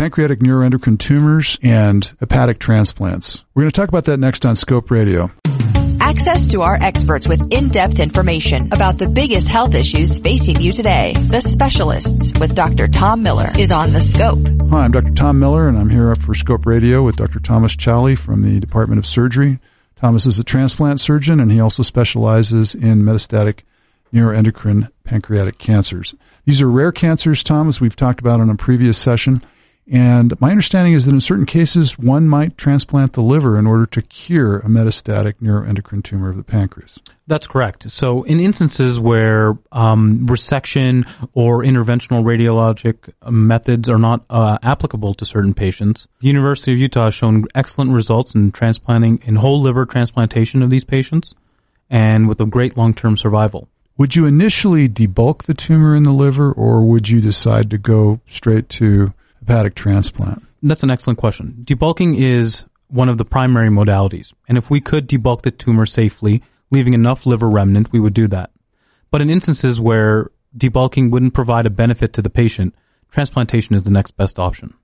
pancreatic neuroendocrine tumors and hepatic transplants. We're going to talk about that next on Scope Radio. Access to our experts with in-depth information about the biggest health issues facing you today. The Specialists with Dr. Tom Miller is on the scope. Hi, I'm Dr. Tom Miller and I'm here for Scope Radio with Dr. Thomas Chaly from the Department of Surgery. Thomas is a transplant surgeon and he also specializes in metastatic neuroendocrine pancreatic cancers. These are rare cancers, Tom, as we've talked about in a previous session. And my understanding is that in certain cases, one might transplant the liver in order to cure a metastatic neuroendocrine tumor of the pancreas. That's correct. So, in instances where um, resection or interventional radiologic methods are not uh, applicable to certain patients, the University of Utah has shown excellent results in transplanting in whole liver transplantation of these patients, and with a great long-term survival. Would you initially debulk the tumor in the liver, or would you decide to go straight to hepatic transplant? That's an excellent question. Debulking is one of the primary modalities. And if we could debulk the tumor safely, leaving enough liver remnant, we would do that. But in instances where debulking wouldn't provide a benefit to the patient, transplantation is the next best option.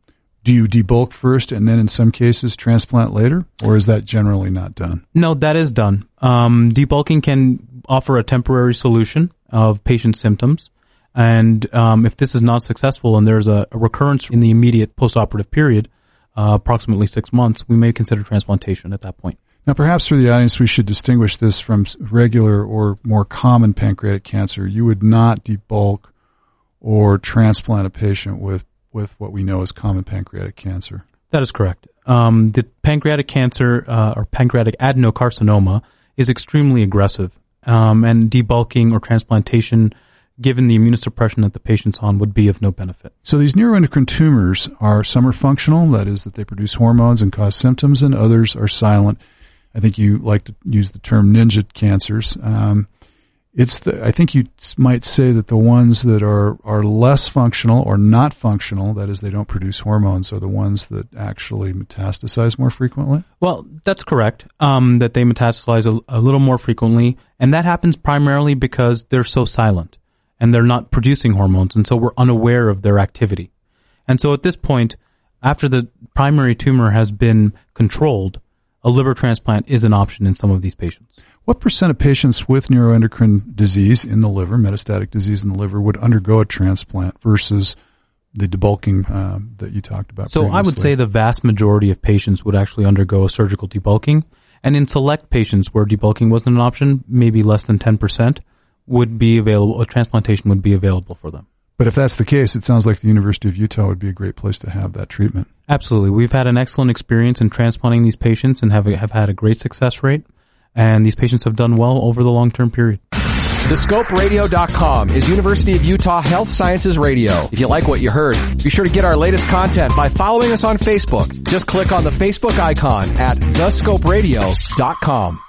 Do you debulk first and then in some cases transplant later? Or is that generally not done? No, that is done. Um, debulking can offer a temporary solution of patient symptoms. And um, if this is not successful and there's a, a recurrence in the immediate postoperative period, uh, approximately six months, we may consider transplantation at that point. Now, perhaps for the audience, we should distinguish this from regular or more common pancreatic cancer. You would not debulk or transplant a patient with, with what we know as common pancreatic cancer. That is correct. Um, the pancreatic cancer uh, or pancreatic adenocarcinoma is extremely aggressive, um, and debulking or transplantation given the immunosuppression that the patient's on would be of no benefit. So these neuroendocrine tumors are some are functional, that is that they produce hormones and cause symptoms, and others are silent. I think you like to use the term ninja cancers. Um, it's the, I think you might say that the ones that are, are less functional or not functional, that is, they don't produce hormones, are the ones that actually metastasize more frequently? Well, that's correct. Um, that they metastasize a, a little more frequently, and that happens primarily because they're so silent and they're not producing hormones, and so we're unaware of their activity. And so at this point, after the primary tumor has been controlled, a liver transplant is an option in some of these patients. What percent of patients with neuroendocrine disease in the liver, metastatic disease in the liver, would undergo a transplant versus the debulking um, that you talked about? So previously? I would say the vast majority of patients would actually undergo a surgical debulking. And in select patients where debulking wasn't an option, maybe less than 10%, would be available, a transplantation would be available for them. But if that's the case, it sounds like the University of Utah would be a great place to have that treatment. Absolutely. We've had an excellent experience in transplanting these patients and have, have had a great success rate. And these patients have done well over the long-term period. TheScopeRadio.com is University of Utah Health Sciences Radio. If you like what you heard, be sure to get our latest content by following us on Facebook. Just click on the Facebook icon at TheScopeRadio.com.